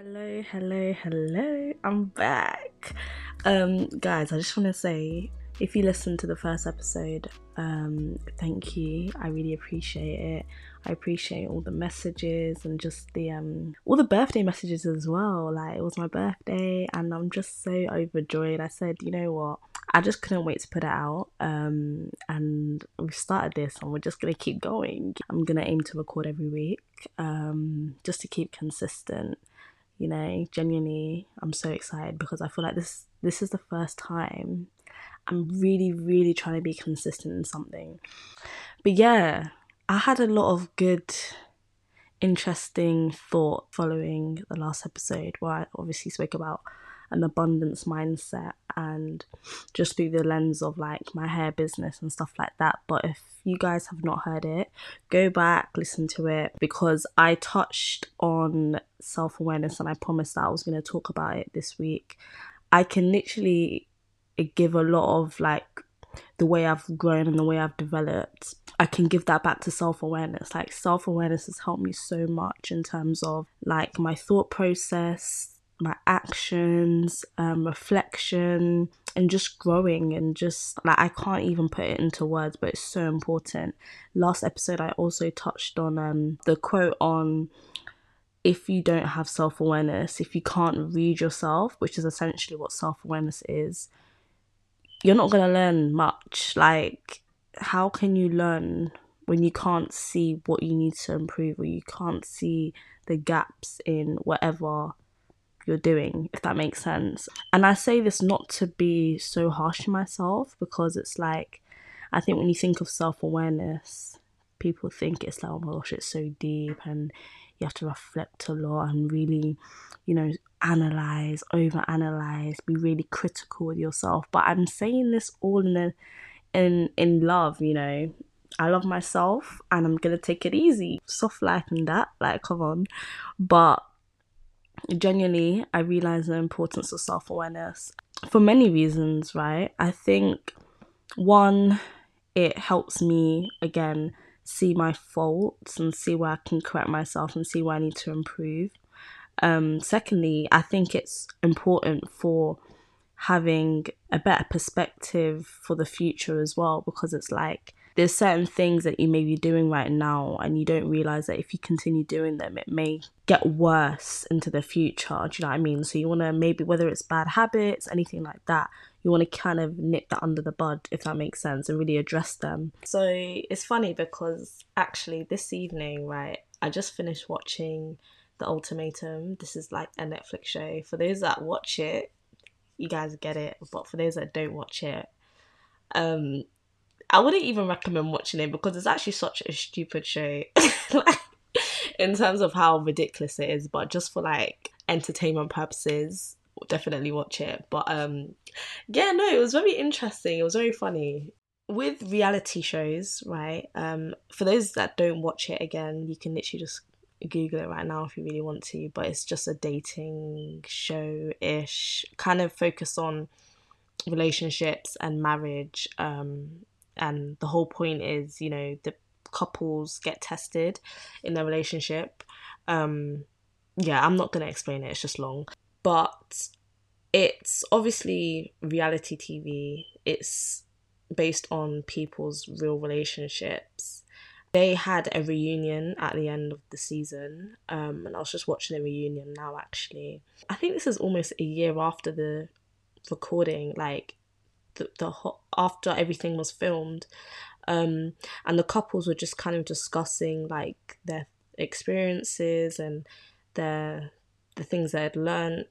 Hello, hello, hello. I'm back. Um guys, I just want to say if you listened to the first episode, um thank you. I really appreciate it. I appreciate all the messages and just the um all the birthday messages as well. Like it was my birthday and I'm just so overjoyed. I said, you know what? I just couldn't wait to put it out. Um, and we started this and we're just gonna keep going. I'm gonna aim to record every week, um, just to keep consistent. You know, genuinely, I'm so excited because I feel like this this is the first time I'm really, really trying to be consistent in something. But yeah, I had a lot of good, interesting thought following the last episode where I obviously spoke about an abundance mindset and just through the lens of like my hair business and stuff like that. But if you guys have not heard it, go back, listen to it because I touched on self awareness and I promised that I was going to talk about it this week. I can literally give a lot of like the way I've grown and the way I've developed. I can give that back to self awareness. Like, self awareness has helped me so much in terms of like my thought process, my actions, um, reflection, and just growing and just like I can't even put it into words, but it's so important. Last episode, I also touched on um, the quote on if you don't have self awareness, if you can't read yourself, which is essentially what self awareness is, you're not going to learn much. Like, how can you learn when you can't see what you need to improve or you can't see the gaps in whatever you're doing, if that makes sense. And I say this not to be so harsh to myself because it's like, I think when you think of self awareness, people think it's like, oh my gosh, it's so deep and you have to reflect a lot and really, you know, analyze, over analyze, be really critical with yourself. But I'm saying this all in a, in in love, you know. I love myself and I'm gonna take it easy. Soft life and that, like come on. But genuinely, I realize the importance of self awareness for many reasons, right? I think one, it helps me again see my faults and see where I can correct myself and see where I need to improve. Um, secondly, I think it's important for having a better perspective for the future as well because it's like there's certain things that you may be doing right now and you don't realize that if you continue doing them it may get worse into the future. Do you know what i mean? So you want to maybe whether it's bad habits anything like that you want to kind of nip that under the bud if that makes sense and really address them. So it's funny because actually this evening right i just finished watching the ultimatum. This is like a netflix show. For those that watch it you guys get it but for those that don't watch it um I wouldn't even recommend watching it because it's actually such a stupid show. in terms of how ridiculous it is, but just for like entertainment purposes, definitely watch it. But um yeah, no, it was very interesting. It was very funny. With reality shows, right? Um for those that don't watch it again, you can literally just Google it right now if you really want to, but it's just a dating show ish, kind of focus on relationships and marriage um and the whole point is you know the couples get tested in their relationship. Um yeah i'm not going to explain it it's just long. But it's obviously reality tv it's based on people's real relationships. They had a reunion at the end of the season um, and i was just watching the reunion now actually. I think this is almost a year after the recording like the, the after everything was filmed um and the couples were just kind of discussing like their experiences and their the things they had learned.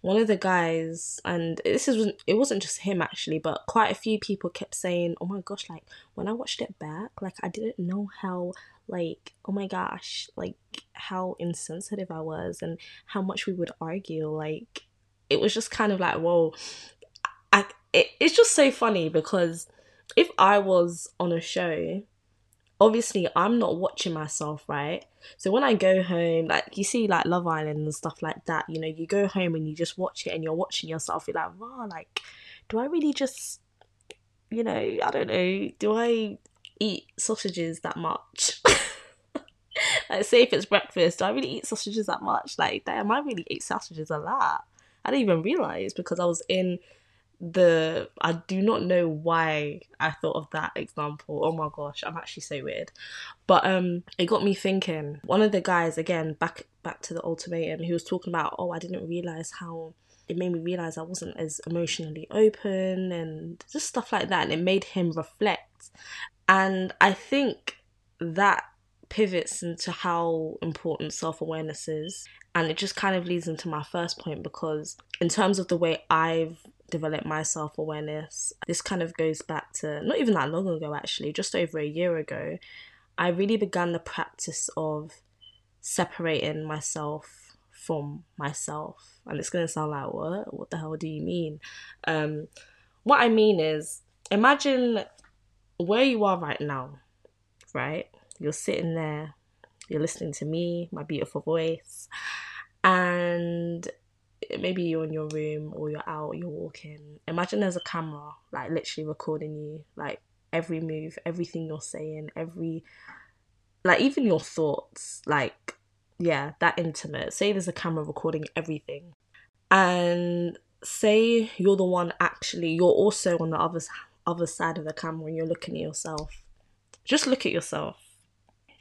One of the guys and this is it wasn't just him actually but quite a few people kept saying oh my gosh like when i watched it back like i didn't know how like oh my gosh like how insensitive i was and how much we would argue like it was just kind of like whoa it, it's just so funny because if I was on a show, obviously I'm not watching myself, right? So when I go home, like you see, like Love Island and stuff like that, you know, you go home and you just watch it and you're watching yourself, you're like, wow, like, do I really just, you know, I don't know, do I eat sausages that much? like, say if it's breakfast, do I really eat sausages that much? Like, damn, I really ate sausages a lot. I didn't even realize because I was in the. I do not know why I thought of that example. Oh my gosh, I'm actually so weird. But um, it got me thinking. One of the guys, again, back back to the ultimatum, he was talking about, oh, I didn't realize how it made me realize I wasn't as emotionally open and just stuff like that. And it made him reflect. And I think that pivots into how important self awareness is. And it just kind of leads into my first point because, in terms of the way I've developed my self awareness, this kind of goes back to not even that long ago, actually, just over a year ago. I really began the practice of separating myself from myself. And it's going to sound like, what? What the hell do you mean? Um, what I mean is, imagine where you are right now, right? You're sitting there, you're listening to me, my beautiful voice, and maybe you're in your room or you're out, you're walking. Imagine there's a camera, like literally recording you, like every move, everything you're saying, every, like even your thoughts, like, yeah, that intimate. Say there's a camera recording everything. And say you're the one actually, you're also on the other other side of the camera and you're looking at yourself. Just look at yourself.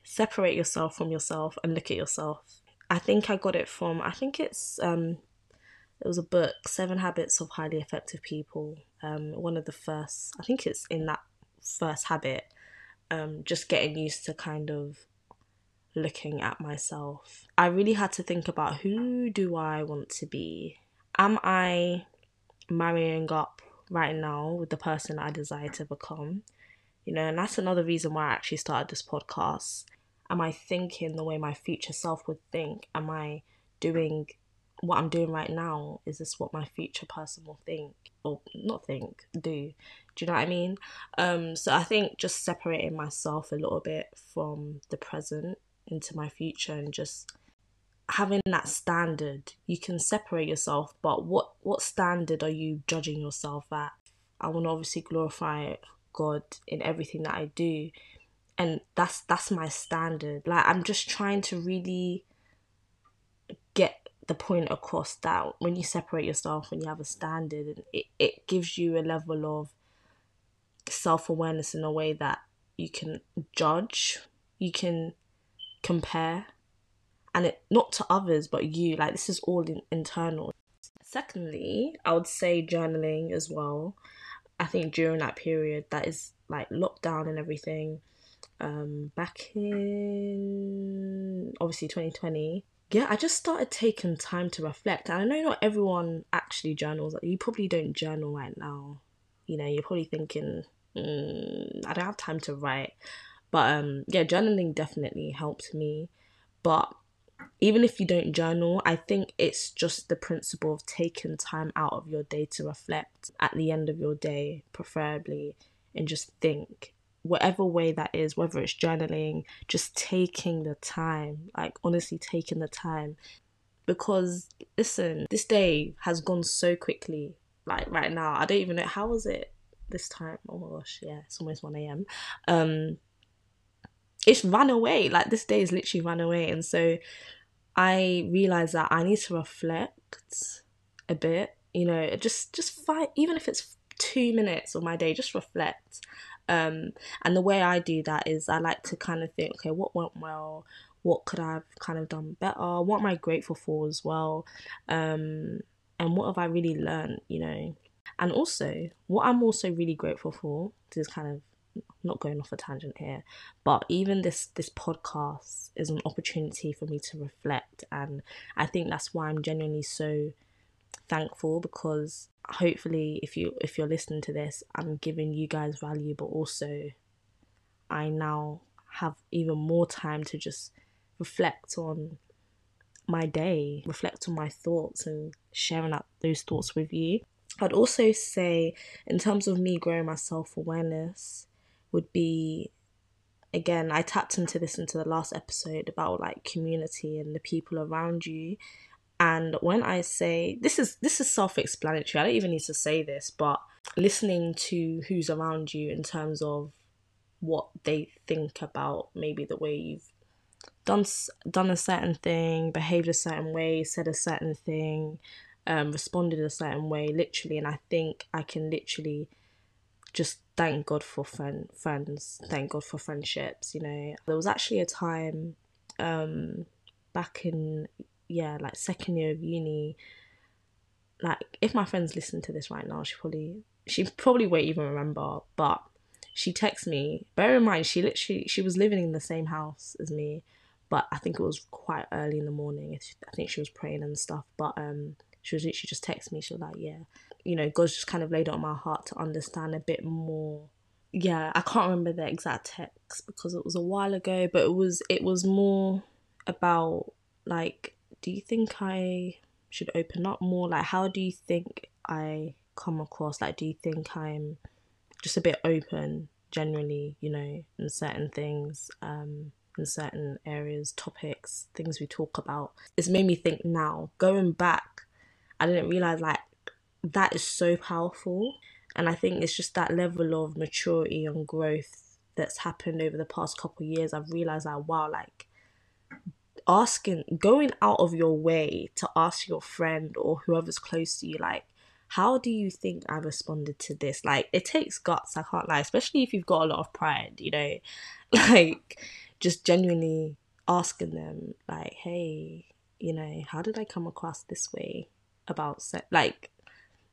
Separate yourself from yourself and look at yourself. I think I got it from I think it's um it was a book, Seven Habits of Highly Effective People. Um one of the first I think it's in that first habit. Um just getting used to kind of looking at myself. I really had to think about who do I want to be? Am I marrying up right now with the person I desire to become. You know, and that's another reason why I actually started this podcast. Am I thinking the way my future self would think? Am I doing what I'm doing right now? Is this what my future person will think? Or not think, do. Do you know what I mean? Um, so I think just separating myself a little bit from the present into my future and just having that standard you can separate yourself but what what standard are you judging yourself at i want to obviously glorify god in everything that i do and that's that's my standard like i'm just trying to really get the point across that when you separate yourself when you have a standard it, it gives you a level of self-awareness in a way that you can judge you can compare and it not to others but you like this is all in, internal. Secondly i would say journaling as well. I think during that period that is like lockdown and everything um back in obviously 2020 yeah i just started taking time to reflect and i know not everyone actually journals you probably don't journal right now. You know you're probably thinking mm, i don't have time to write. But um yeah journaling definitely helped me. But even if you don't journal, I think it's just the principle of taking time out of your day to reflect at the end of your day, preferably, and just think whatever way that is, whether it's journaling, just taking the time, like honestly taking the time. Because listen, this day has gone so quickly. Like right now, I don't even know how was it this time. Oh my gosh, yeah, it's almost 1 a.m. Um it's run away. Like this day is literally run away. And so I realize that I need to reflect a bit, you know, just just fight even if it's two minutes of my day, just reflect. Um, and the way I do that is I like to kind of think, okay, what went well? What could I have kind of done better? What am I grateful for as well? Um, and what have I really learned, you know? And also, what I'm also really grateful for, this is kind of not going off a tangent here but even this this podcast is an opportunity for me to reflect and i think that's why i'm genuinely so thankful because hopefully if you if you're listening to this i'm giving you guys value but also i now have even more time to just reflect on my day reflect on my thoughts and sharing out those thoughts with you. I'd also say, in terms of me growing my self awareness, would be again i tapped into this into the last episode about like community and the people around you and when i say this is this is self-explanatory i don't even need to say this but listening to who's around you in terms of what they think about maybe the way you've done done a certain thing, behaved a certain way, said a certain thing, um, responded a certain way, literally, and I think I can literally just thank God for friend friends, thank God for friendships. You know, there was actually a time um, back in yeah, like second year of uni. Like, if my friends listen to this right now, she probably she probably won't even remember, but she texted me. Bear in mind, she literally she was living in the same house as me, but I think it was quite early in the morning. I think she was praying and stuff. But um, she was literally just texting me. She was like, "Yeah, you know, God's just kind of laid it on my heart to understand a bit more." Yeah, I can't remember the exact text because it was a while ago, but it was it was more about like, do you think I should open up more? Like, how do you think I come across? Like, do you think I'm just a bit open generally, you know, in certain things, um, in certain areas, topics, things we talk about? It's made me think now, going back, I didn't realize like that is so powerful. And I think it's just that level of maturity and growth that's happened over the past couple years. I've realized that, wow, like asking, going out of your way to ask your friend or whoever's close to you, like, how do you think I responded to this? Like, it takes guts, I can't lie, especially if you've got a lot of pride, you know, like just genuinely asking them, like, hey, you know, how did I come across this way about se-? like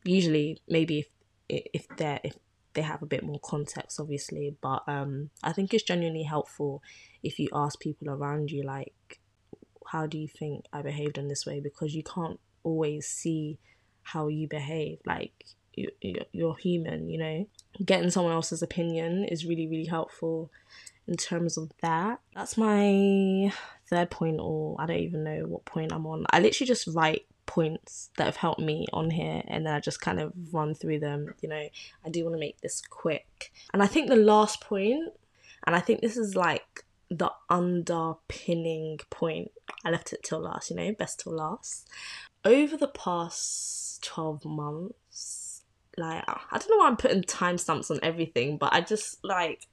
usually maybe if if they're if they have a bit more context obviously but um i think it's genuinely helpful if you ask people around you like how do you think i behaved in this way? Because you can't always see how you behave. Like you, you're human you know? Getting someone else's opinion is really really helpful in terms of that. That's my third point or i don't even know what point i'm on. I literally just write points that have helped me on here and then I just kind of run through them. You know, I do want to make this quick. And I think the last point, and I think this is like the underpinning point, I left it till last, you know, best till last. Over the past 12 months, like, I don't know why I'm putting timestamps on everything, but I just like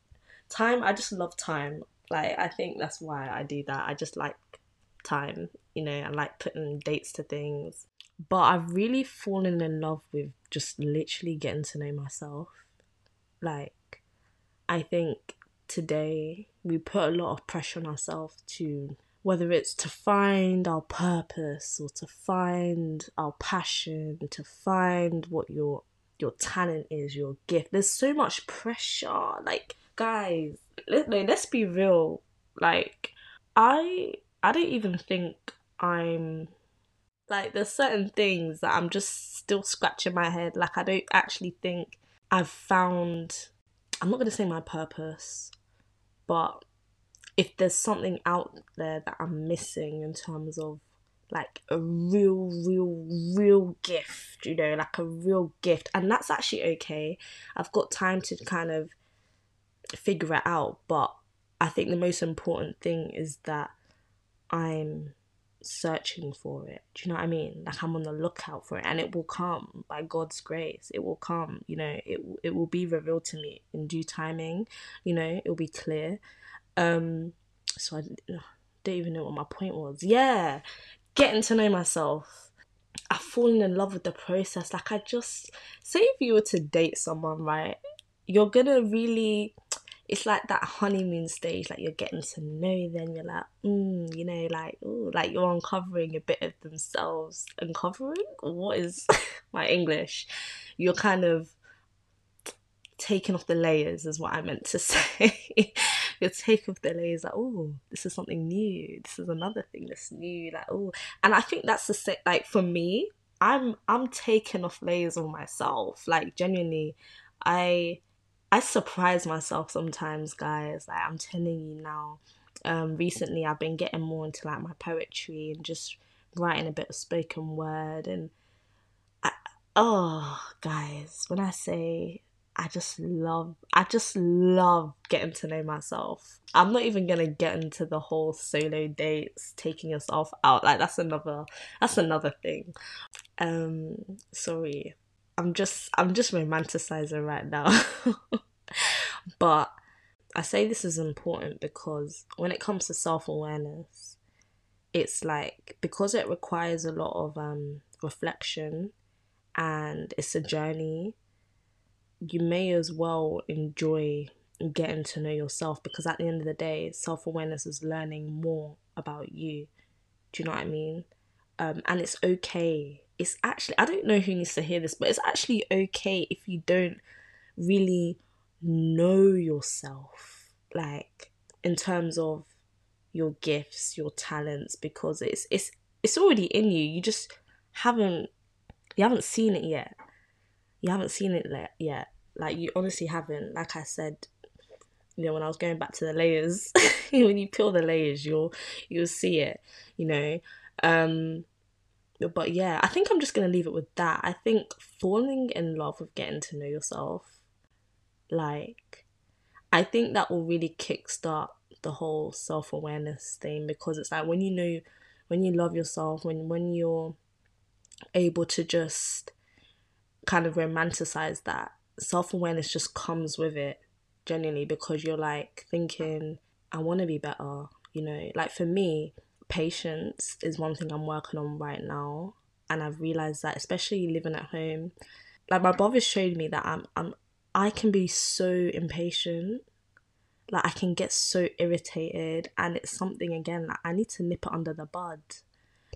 time, I just love time. Like, I think that's why I do that. I just like time, you know, I like putting dates to things. But I've really fallen in love with just literally getting to know myself. Like, I think today we put a lot of pressure on ourselves to whether it's to find our purpose or to find our passion, to find what your your talent is, your gift. There's so much pressure. Like, guys, let, let's be real. Like, I I don't even think I'm like there's certain things that I'm just still scratching my head. Like I don't actually think I've found I'm not gonna say my purpose, but if there's something out there that I'm missing in terms of like a real, real, real gift, you know, like a real gift, and that's actually okay. I've got time to kind of figure it out, but I think the most important thing is that I'm searching for it. Do you know what I mean? Like I'm on the lookout for it and it will come by God's grace. It will come, you know, it it will be revealed to me in due timing, you know, it'll be clear. Um so I don't even know what my point was. Yeah, getting to know myself. I've fallen in love with the process. Like I just say if you were to date someone, right? You're gonna really it's like that honeymoon stage, like you're getting to know them, you're like, mm, you know, like, ooh, like you're uncovering a bit of themselves. Uncovering? What is my English? You're kind of taking off the layers, is what I meant to say. you're taking off the layers, like, oh, this is something new. This is another thing that's new. Like, oh, and I think that's the same, like, for me, I'm I'm taking off layers of myself. Like, genuinely, I I surprise myself sometimes, guys. Like I'm telling you now. Um, recently I've been getting more into like my poetry and just writing a bit of spoken word and I, oh guys when I say I just love I just love getting to know myself. I'm not even gonna get into the whole solo dates, taking yourself out. Like that's another that's another thing. Um sorry. I'm just I'm just romanticizing right now. but I say this is important because when it comes to self awareness, it's like because it requires a lot of um, reflection and it's a journey, you may as well enjoy getting to know yourself because at the end of the day, self awareness is learning more about you. Do you know what I mean? Um, and it's okay. It's actually, I don't know who needs to hear this, but it's actually okay if you don't really know yourself, like in terms of your gifts, your talents, because it's it's it's already in you. You just haven't you haven't seen it yet. You haven't seen it yet. Like you honestly haven't. Like I said, you know, when I was going back to the layers, when you peel the layers, you'll you'll see it. You know. Um but yeah, I think I'm just gonna leave it with that. I think falling in love with getting to know yourself like, I think that will really kickstart the whole self awareness thing because it's like when you know, when you love yourself, when when you're able to just kind of romanticize that self awareness just comes with it genuinely because you're like thinking, I want to be better. You know, like for me, patience is one thing I'm working on right now. And I've realized that, especially living at home, like my brother showed me that I'm I'm I can be so impatient. Like I can get so irritated and it's something again like I need to nip it under the bud.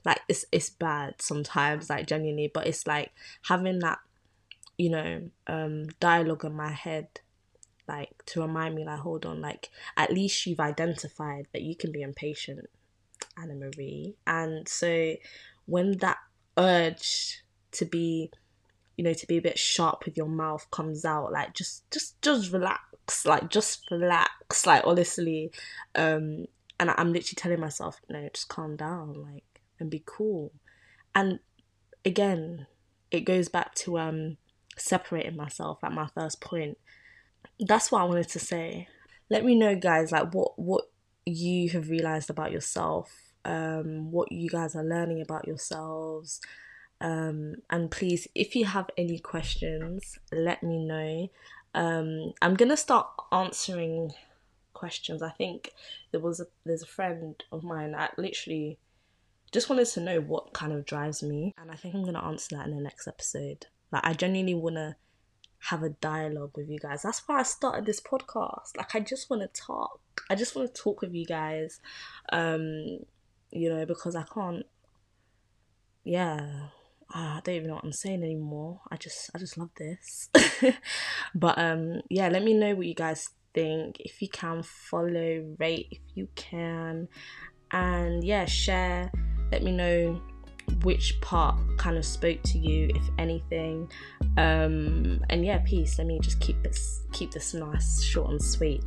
Like it's it's bad sometimes, like genuinely, but it's like having that, you know, um dialogue in my head like to remind me like hold on like at least you've identified that you can be impatient anna marie. And so when that urge to be you know to be a bit sharp with your mouth comes out like just just just relax like just relax like honestly um and i'm literally telling myself no just calm down like and be cool. And again it goes back to um separating myself at my first point. That's what i wanted to say. Let me know guys like what what you have realized about yourself um what you guys are learning about yourselves um, and please, if you have any questions, let me know. Um, I'm gonna start answering questions. I think there was a there's a friend of mine that literally just wanted to know what kind of drives me, and I think I'm gonna answer that in the next episode. Like I genuinely wanna have a dialogue with you guys. That's why I started this podcast. Like I just want to talk. I just want to talk with you guys. Um, you know, because I can't yeah, I don't even know what I'm saying anymore. I just I just love this. but um yeah, let me know what you guys think. If you can follow, rate if you can. And yeah, share. Let me know which part kind of spoke to you, if anything. Um and yeah, peace. Let me just keep this keep this nice, short and sweet.